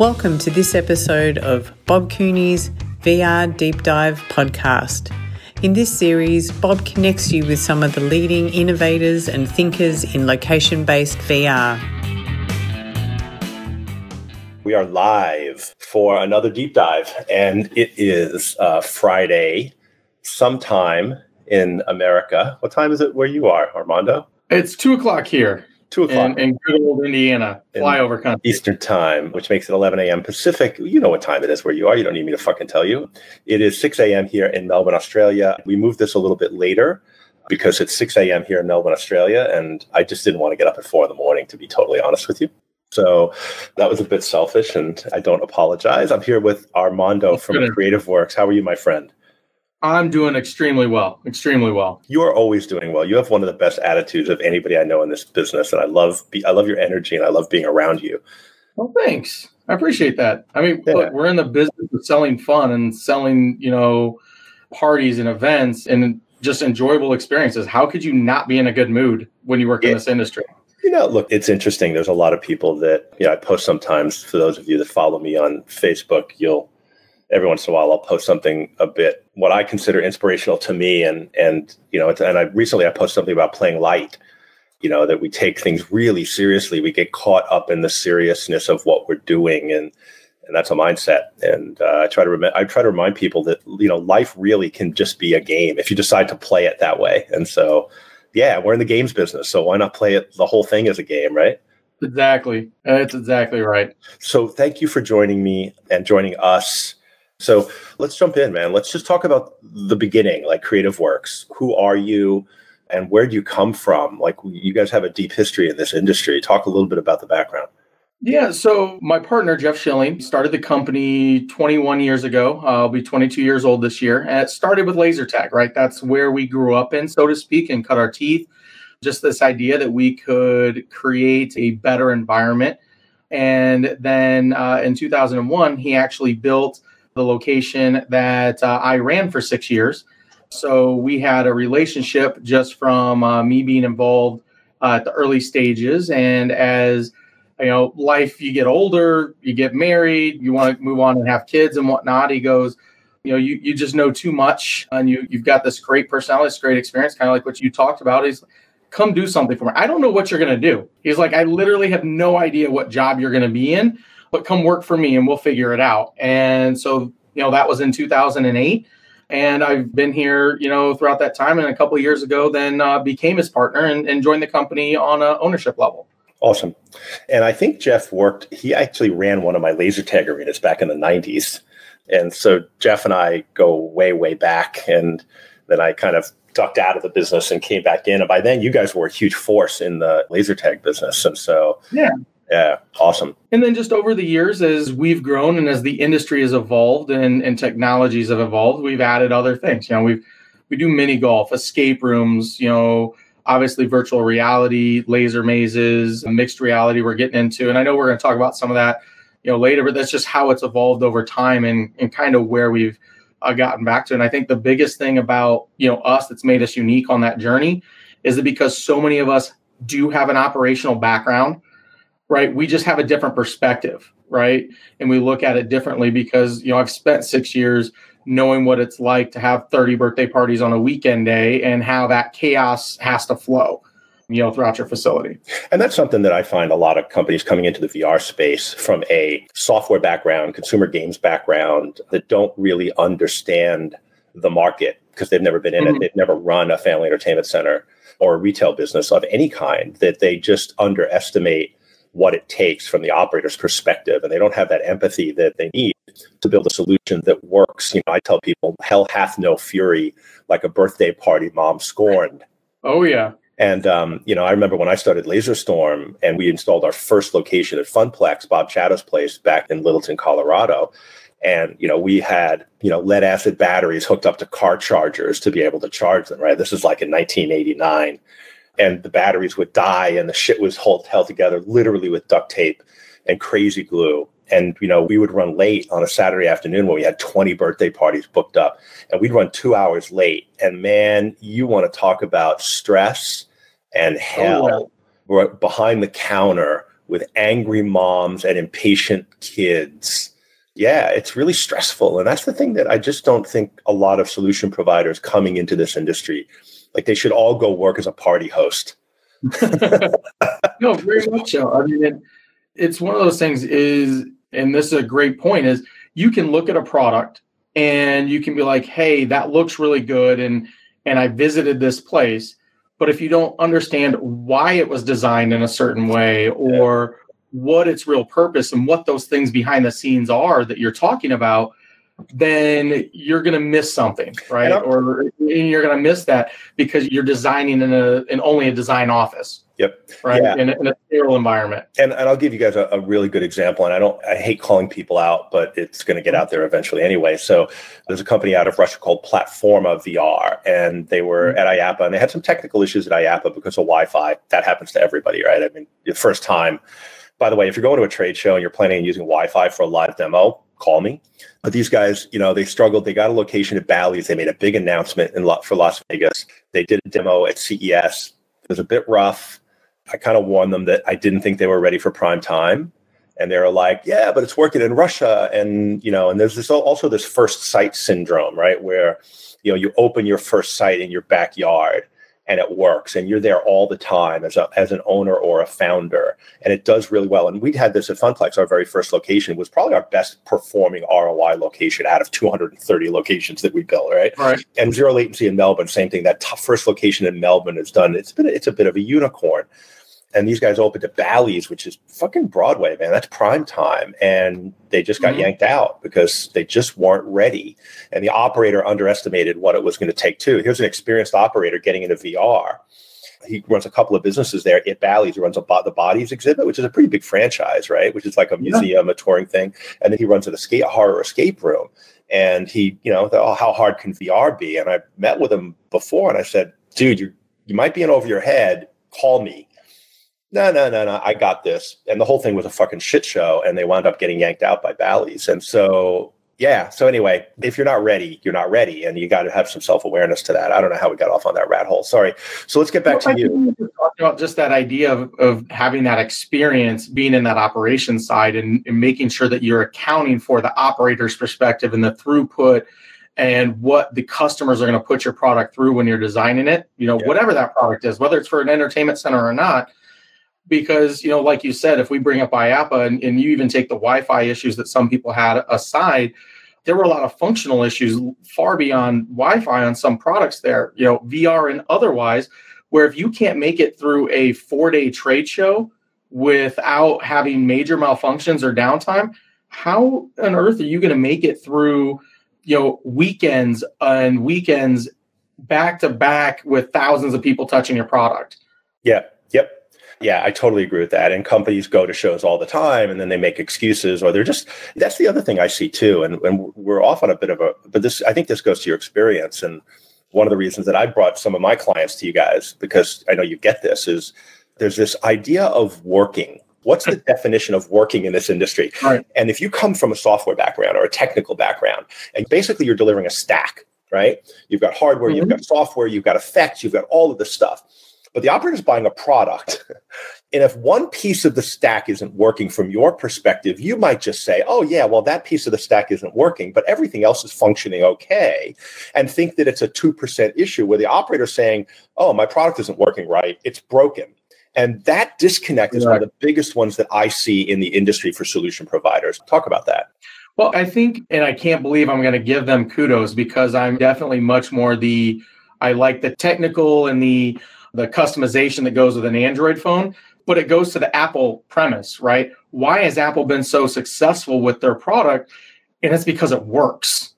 Welcome to this episode of Bob Cooney's VR Deep Dive podcast. In this series, Bob connects you with some of the leading innovators and thinkers in location based VR. We are live for another deep dive, and it is uh, Friday, sometime in America. What time is it where you are, Armando? It's two o'clock here. Two o'clock. In, in good old Indiana, flyover country. Eastern time, which makes it 11 a.m. Pacific. You know what time it is where you are. You don't need me to fucking tell you. It is 6 a.m. here in Melbourne, Australia. We moved this a little bit later because it's 6 a.m. here in Melbourne, Australia. And I just didn't want to get up at four in the morning, to be totally honest with you. So that was a bit selfish, and I don't apologize. I'm here with Armando from Creative Works. How are you, my friend? I'm doing extremely well. Extremely well. You are always doing well. You have one of the best attitudes of anybody I know in this business, and I love be, I love your energy and I love being around you. Well, thanks. I appreciate that. I mean, yeah. look, we're in the business of selling fun and selling, you know, parties and events and just enjoyable experiences. How could you not be in a good mood when you work in this industry? You know, look, it's interesting. There's a lot of people that, you know, I post sometimes for those of you that follow me on Facebook, you'll every once in a while I'll post something a bit what I consider inspirational to me and and you know and I recently I posted something about playing light you know that we take things really seriously we get caught up in the seriousness of what we're doing and and that's a mindset and uh, I try to rem- I try to remind people that you know life really can just be a game if you decide to play it that way and so yeah we're in the games business so why not play it the whole thing as a game right Exactly. That's exactly right. So thank you for joining me and joining us so let's jump in, man. Let's just talk about the beginning, like Creative Works. Who are you and where do you come from? Like, you guys have a deep history in this industry. Talk a little bit about the background. Yeah, so my partner, Jeff Schilling, started the company 21 years ago. Uh, I'll be 22 years old this year. And it started with laser tag, right? That's where we grew up in, so to speak, and cut our teeth. Just this idea that we could create a better environment. And then uh, in 2001, he actually built the location that uh, I ran for six years. So we had a relationship just from uh, me being involved uh, at the early stages. And as you know, life, you get older, you get married, you want to move on and have kids and whatnot. He goes, you know, you, you just know too much and you, you've got this great personality, this great experience, kind of like what you talked about. He's come do something for me. I don't know what you're going to do. He's like, I literally have no idea what job you're going to be in but come work for me and we'll figure it out. And so, you know, that was in 2008. And I've been here, you know, throughout that time. And a couple of years ago, then uh, became his partner and, and joined the company on a ownership level. Awesome. And I think Jeff worked, he actually ran one of my laser tag arenas back in the 90s. And so Jeff and I go way, way back. And then I kind of ducked out of the business and came back in. And by then, you guys were a huge force in the laser tag business. And so, yeah, yeah, awesome. And then just over the years, as we've grown and as the industry has evolved and, and technologies have evolved, we've added other things. You know, we've we do mini golf, escape rooms, you know, obviously virtual reality, laser mazes, mixed reality we're getting into. And I know we're going to talk about some of that, you know, later, but that's just how it's evolved over time and, and kind of where we've uh, gotten back to. And I think the biggest thing about, you know, us that's made us unique on that journey is that because so many of us do have an operational background, right? We just have a different perspective, right? And we look at it differently because, you know, I've spent six years knowing what it's like to have 30 birthday parties on a weekend day and how that chaos has to flow you know throughout your facility and that's something that i find a lot of companies coming into the vr space from a software background consumer games background that don't really understand the market because they've never been in mm-hmm. it they've never run a family entertainment center or a retail business of any kind that they just underestimate what it takes from the operator's perspective and they don't have that empathy that they need to build a solution that works. You know i tell people hell hath no fury like a birthday party mom scorned. Oh yeah. And um, you know i remember when i started laserstorm and we installed our first location at funplex bob Chato's place back in littleton colorado. And you know we had you know lead acid batteries hooked up to car chargers to be able to charge them right? This is like in 1989 and the batteries would die and the shit was hold, held together literally with duct tape and crazy glue and you know we would run late on a saturday afternoon when we had 20 birthday parties booked up and we'd run two hours late and man you want to talk about stress and oh, hell oh, yeah. we're behind the counter with angry moms and impatient kids. Yeah, it's really stressful. And that's the thing that I just don't think a lot of solution providers coming into this industry, like they should all go work as a party host. no, very much so. I mean, it, it's one of those things is, and this is a great point, is you can look at a product and you can be like, hey, that looks really good. And and I visited this place but if you don't understand why it was designed in a certain way or what its real purpose and what those things behind the scenes are that you're talking about, then you're going to miss something, right? Or you're going to miss that because you're designing in a in only a design office. Yep. Right. Yeah. In, a, in, a, sterile environment. And, and I'll give you guys a, a, really good example. And I don't, I hate calling people out, but it's going to get out there eventually anyway. So there's a company out of Russia called Platforma VR, and they were mm-hmm. at IAAPA and they had some technical issues at IAAPA because of Wi-Fi. That happens to everybody, right? I mean, the first time. By the way, if you're going to a trade show and you're planning on using Wi-Fi for a live demo, call me. But these guys, you know, they struggled. They got a location at Bally's. They made a big announcement in for Las Vegas. They did a demo at CES. It was a bit rough I kind of warned them that I didn't think they were ready for prime time. And they were like, yeah, but it's working in Russia. And, you know, and there's this also this first site syndrome, right? Where, you know, you open your first site in your backyard and it works and you're there all the time as a as an owner or a founder and it does really well. And we'd had this at funplex our very first location was probably our best performing roi location out of 230 locations that we built right? Right. And zero latency in melbourne same thing that first location in melbourne is done. It's been it's a bit of a unicorn and these guys opened at Bally's, which is fucking Broadway, man. That's prime time. And they just got mm-hmm. yanked out because they just weren't ready. And the operator underestimated what it was going to take, too. Here's an experienced operator getting into VR. He runs a couple of businesses there at Bally's. He runs a the Bodies exhibit, which is a pretty big franchise, right? Which is like a museum, yeah. a touring thing. And then he runs an escape horror escape room. And he, you know, thought, oh, how hard can VR be? And I met with him before, and I said, dude, you you might be in over your head. Call me no, no, no, no, I got this. And the whole thing was a fucking shit show. And they wound up getting yanked out by Bally's. And so, yeah. So, anyway, if you're not ready, you're not ready. And you got to have some self awareness to that. I don't know how we got off on that rat hole. Sorry. So, let's get back well, to you. About just that idea of, of having that experience, being in that operations side and, and making sure that you're accounting for the operator's perspective and the throughput and what the customers are going to put your product through when you're designing it, you know, yeah. whatever that product is, whether it's for an entertainment center or not because you know like you said if we bring up IAAPA and, and you even take the wi-fi issues that some people had aside there were a lot of functional issues far beyond wi-fi on some products there you know vr and otherwise where if you can't make it through a four day trade show without having major malfunctions or downtime how on earth are you going to make it through you know weekends and weekends back to back with thousands of people touching your product? Yeah yep yeah, I totally agree with that. And companies go to shows all the time and then they make excuses or they're just, that's the other thing I see too. And, and we're off on a bit of a, but this, I think this goes to your experience. And one of the reasons that I brought some of my clients to you guys, because I know you get this, is there's this idea of working. What's the definition of working in this industry? Right. And if you come from a software background or a technical background, and basically you're delivering a stack, right? You've got hardware, mm-hmm. you've got software, you've got effects, you've got all of this stuff but the operator is buying a product. and if one piece of the stack isn't working from your perspective, you might just say, oh, yeah, well, that piece of the stack isn't working, but everything else is functioning okay. And think that it's a 2% issue where the operator is saying, oh, my product isn't working right. It's broken. And that disconnect is right. one of the biggest ones that I see in the industry for solution providers. Talk about that. Well, I think, and I can't believe I'm going to give them kudos because I'm definitely much more the, I like the technical and the the customization that goes with an Android phone, but it goes to the Apple premise, right? Why has Apple been so successful with their product? And it's because it works,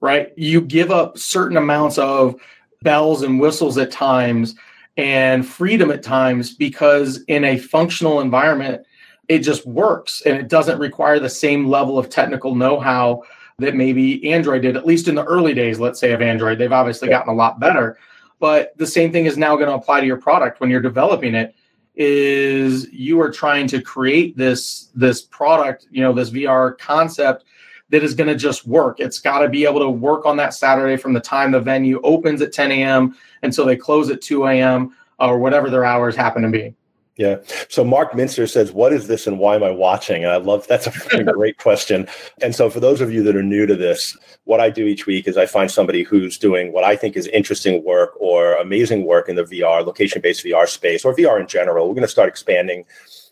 right? You give up certain amounts of bells and whistles at times and freedom at times because in a functional environment, it just works and it doesn't require the same level of technical know how that maybe Android did, at least in the early days, let's say, of Android. They've obviously gotten a lot better but the same thing is now going to apply to your product when you're developing it is you are trying to create this this product you know this vr concept that is going to just work. It's got to be able to work on that saturday from the time the venue opens at 10 a.m until they close at 2 a.m or whatever their hours happen to be Yeah. So Mark Minster says, What is this and why am I watching? And I love that's a great question. And so for those of you that are new to this, what I do each week is I find somebody who's doing what I think is interesting work or amazing work in the VR, location based VR space or VR in general. We're going to start expanding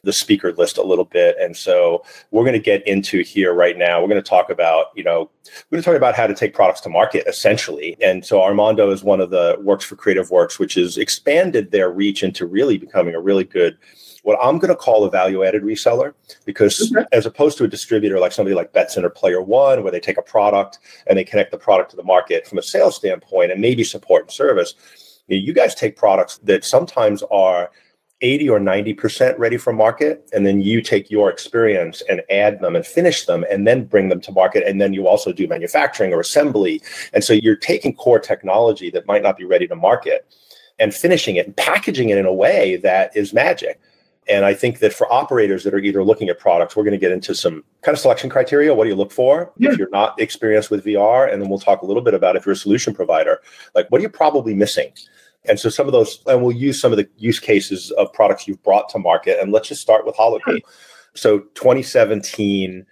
the speaker list a little bit. And so we're going to get into here right now. We're going to talk about, you know, we're going to talk about how to take products to market essentially. And so Armando is one of the works for Creative Works, which has expanded their reach into really becoming a really good what I'm going to call a value added reseller because okay. as opposed to a distributor like somebody like Betson or Player One, where they take a product and they connect the product to the market from a sales standpoint and maybe support and service, you guys take products that sometimes are 80 or 90% ready for market and then you take your experience and add them and finish them and then bring them to market and then you also do manufacturing or assembly. And so you're taking core technology that might not be ready to market and finishing it and packaging it in a way that is magic. And i think that for operators that are either looking at products we're going to get into some kind of selection criteria. What do you look for? Yeah. if you're not experienced with vr and then we'll talk a little bit about if you're a solution provider like what are you probably missing and so some of those, and we'll use some of the use cases of products you've brought to market. And let's just start with Hologate. Hmm. So 2017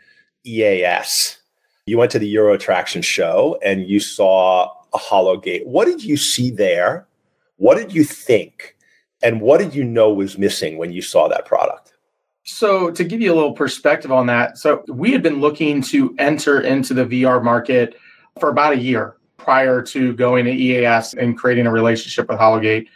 EAS, you went to the Euro Attraction show and you saw a Hologate. What did you see there? What did you think? And what did you know was missing when you saw that product? So, to give you a little perspective on that, so we had been looking to enter into the VR market for about a year prior to going to EAS and creating a relationship with Hologate.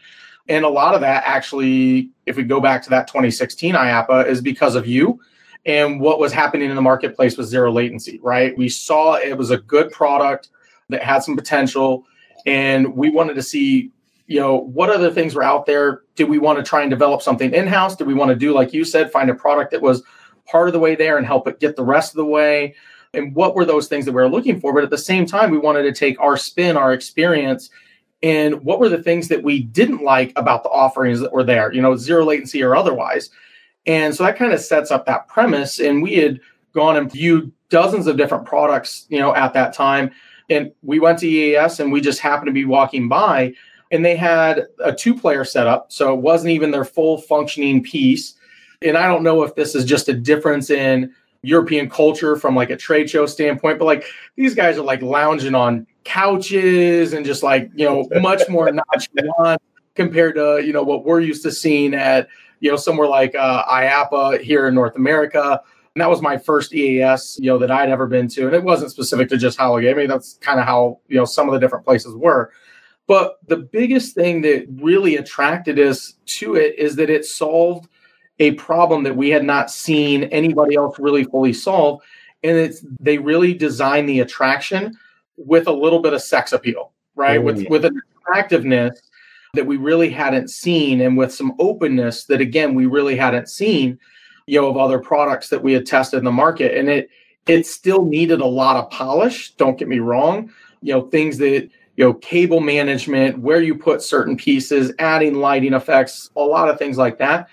And a lot of that actually, if we go back to that 2016 IAAPA, is because of you and what was happening in the marketplace with zero latency, right? We saw it was a good product that had some potential, and we wanted to see, you know, what other things were out there. Did we want to try and develop something in house? Did we want to do, like you said, find a product that was part of the way there and help it get the rest of the way? And what were those things that we were looking for but at the same time we wanted to take our spin our experience and what were the things that we didn't like about the offerings that were there you know zero latency or otherwise. And so that kind of sets up that premise and we had gone and viewed dozens of different products you know at that time. And we went to eas and we just happened to be walking by and they had a two player setup so it wasn't even their full functioning piece. And i don't know if this is just a difference in European culture from like a trade show standpoint, but like these guys are like lounging on couches and just like, you know, much more nonchalant compared to, you know, what we're used to seeing at, you know, somewhere like uh, IAAPA here in North America. And that was my first EAS, you know, that I'd ever been to. And it wasn't specific to just Hologate. I mean, that's kind of how, you know, some of the different places were. But the biggest thing that really attracted us to it is that it solved a problem that we had not seen anybody else really fully solve. And it's they really designed the attraction with a little bit of sex appeal, right? Oh, with yeah. with an attractiveness that we really hadn't seen and with some openness that again we really hadn't seen, you know, of other products that we had tested in the market. And it it still needed a lot of polish, don't get me wrong. You know, things that you know, cable management, where you put certain pieces, adding lighting effects, a lot of things like that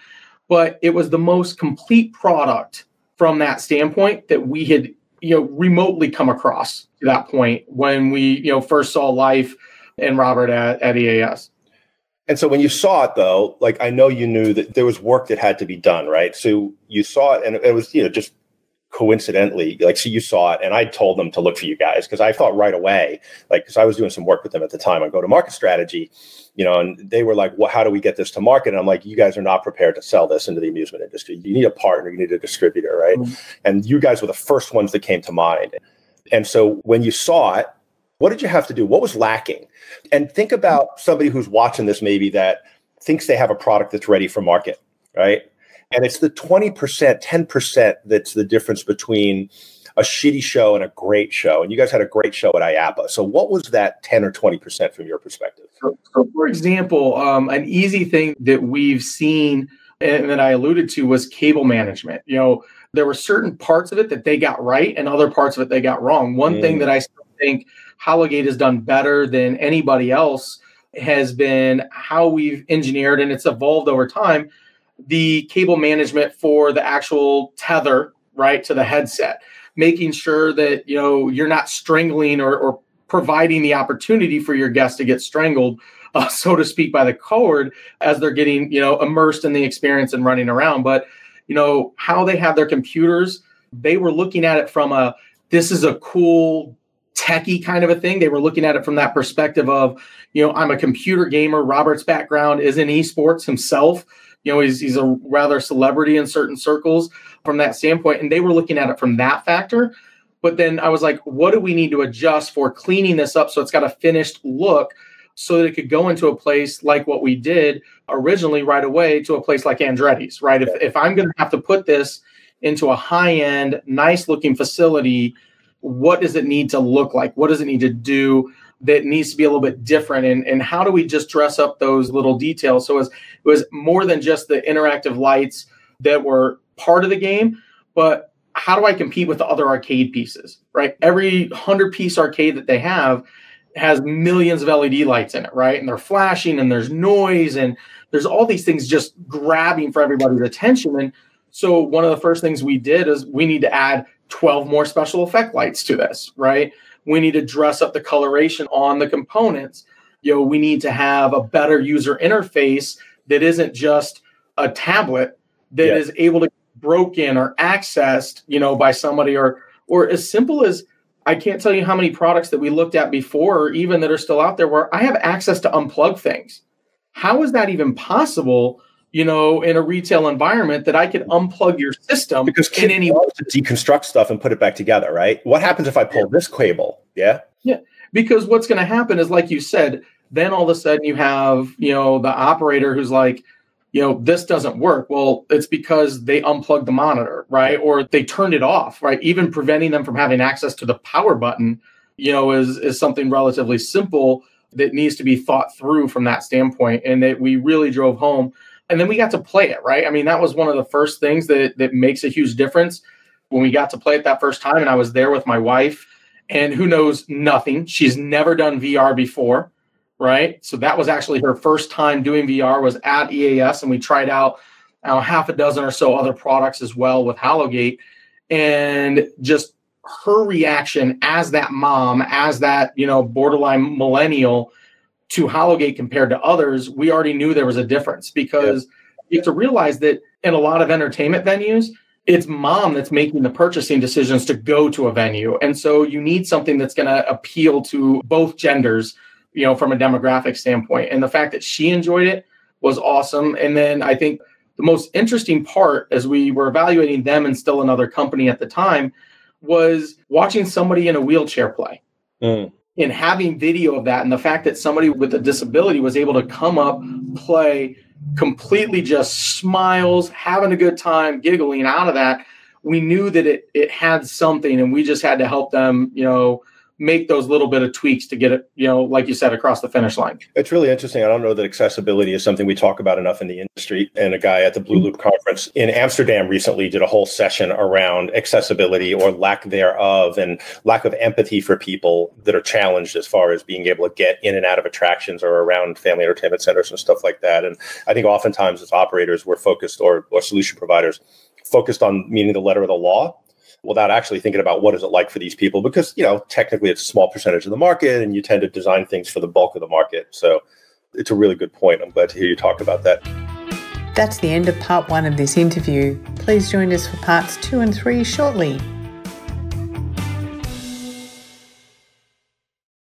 but it was the most complete product from that standpoint that we had you know remotely come across to that point when we you know first saw Leif and robert at, at eas and so when you saw it though like i know you knew that there was work that had to be done right? So you saw it and it was you know just coincidentally, like, so you saw it, and I told them to look for you guys because I thought right away, like, because I was doing some work with them at the time on go to market strategy, you know, and they were like, well, how do we get this to market? And I'm like, you guys are not prepared to sell this into the amusement industry. You need a partner, you need a distributor, right? Mm-hmm. And you guys were the first ones that came to mind. And so when you saw it, what did you have to do? What was lacking? And think about somebody who's watching this maybe that thinks they have a product that's ready for market, right? And it's the 20%, 10% that's the difference between a shitty show and a great show. And you guys had a great show at IAAPA. So what was that 10 or 20% from your perspective? So, so for example, um, an easy thing that we've seen and that I alluded to was cable management. You know, there were certain parts of it that they got right and other parts of it they got wrong. One mm. thing that I still think Hologate has done better than anybody else has been how we've engineered and it's evolved over time the cable management for the actual tether right to the headset making sure that you know you're not strangling or, or providing the opportunity for your guests to get strangled uh, so to speak, by the cord as they're getting, you know, immersed in the experience and running around. But, you know, how they have their computers, they were looking at it from a, this is a cool techie kind of a thing. They were looking at it from that perspective of, you know, I'm a computer gamer. Robert's background is in esports himself. You know, he's, he's a rather celebrity in certain circles from that standpoint. And they were looking at it from that factor. But then I was like, what do we need to adjust for cleaning this up so it's got a finished look so that it could go into a place like what we did originally right away to a place like Andretti's, right? If, if I'm going to have to put this into a high end, nice looking facility, what does it need to look like? What does it need to do that needs to be a little bit different? And, and how do we just dress up those little details? So it was, it was more than just the interactive lights that were part of the game, but how do I compete with the other arcade pieces, right? Every 100 piece arcade that they have has millions of LED lights in it, right? And they're flashing and there's noise and there's all these things just grabbing for everybody's attention. And so one of the first things we did is we need to add 12 more special effect lights to this, right? We need to dress up the coloration on the components. You know, we need to have a better user interface that isn't just a tablet that yeah. is able to be broken or accessed, you know, by somebody or or as simple as I can't tell you how many products that we looked at before or even that are still out there where I have access to unplug things. How is that even possible you know, in a retail environment that I could unplug your system because in any to deconstruct stuff and put it back together, right? What happens if I pull this cable? Yeah. Yeah. Because what's going to happen is, like you said, then all of a sudden you have, you know, the operator who's like, you know, this doesn't work. Well, it's because they unplugged the monitor, right? Or they turned it off, right? Even preventing them from having access to the power button, you know, is is something relatively simple that needs to be thought through from that standpoint. And that we really drove home and then we got to play it right? I mean that was one of the first things that that makes a huge difference. When we got to play it that first time and i was there with my wife and who knows nothing. She's never done vr before right? So that was actually her first time doing vr was at eas and we tried out uh, half a dozen or so other products as well with Hologate and just her reaction as that mom as that you know borderline millennial to Hologate compared to others, we already knew there was a difference because you have to realize that in a lot of entertainment venues, it's mom that's making the purchasing decisions to go to a venue. And so you need something that's going to appeal to both genders, you know, from a demographic standpoint. And the fact that she enjoyed it was awesome. And then I think the most interesting part as we were evaluating them and still another company at the time was watching somebody in a wheelchair play. Mm in having video of that and the fact that somebody with a disability was able to come up, play, completely just smiles, having a good time, giggling out of that, we knew that it it had something and we just had to help them, you know, make those little bit of tweaks to get it, you know, like you said, across the finish line. It's really interesting. I don't know that accessibility is something we talk about enough in the industry. And a guy at the Blooloop conference in Amsterdam recently did a whole session around accessibility or lack thereof and lack of empathy for people that are challenged as far as being able to get in and out of attractions or around family entertainment centers and stuff like that. And I think oftentimes as operators, we're focused or, or solution providers focused on meaning the letter of the law without actually thinking about what is it like for these people because you know technically it's a small percentage of the market and you tend to design things for the bulk of the market. So it's a really good point. I'm glad to hear you talk about that. That's the end of part one of this interview. Please join us for parts two and three shortly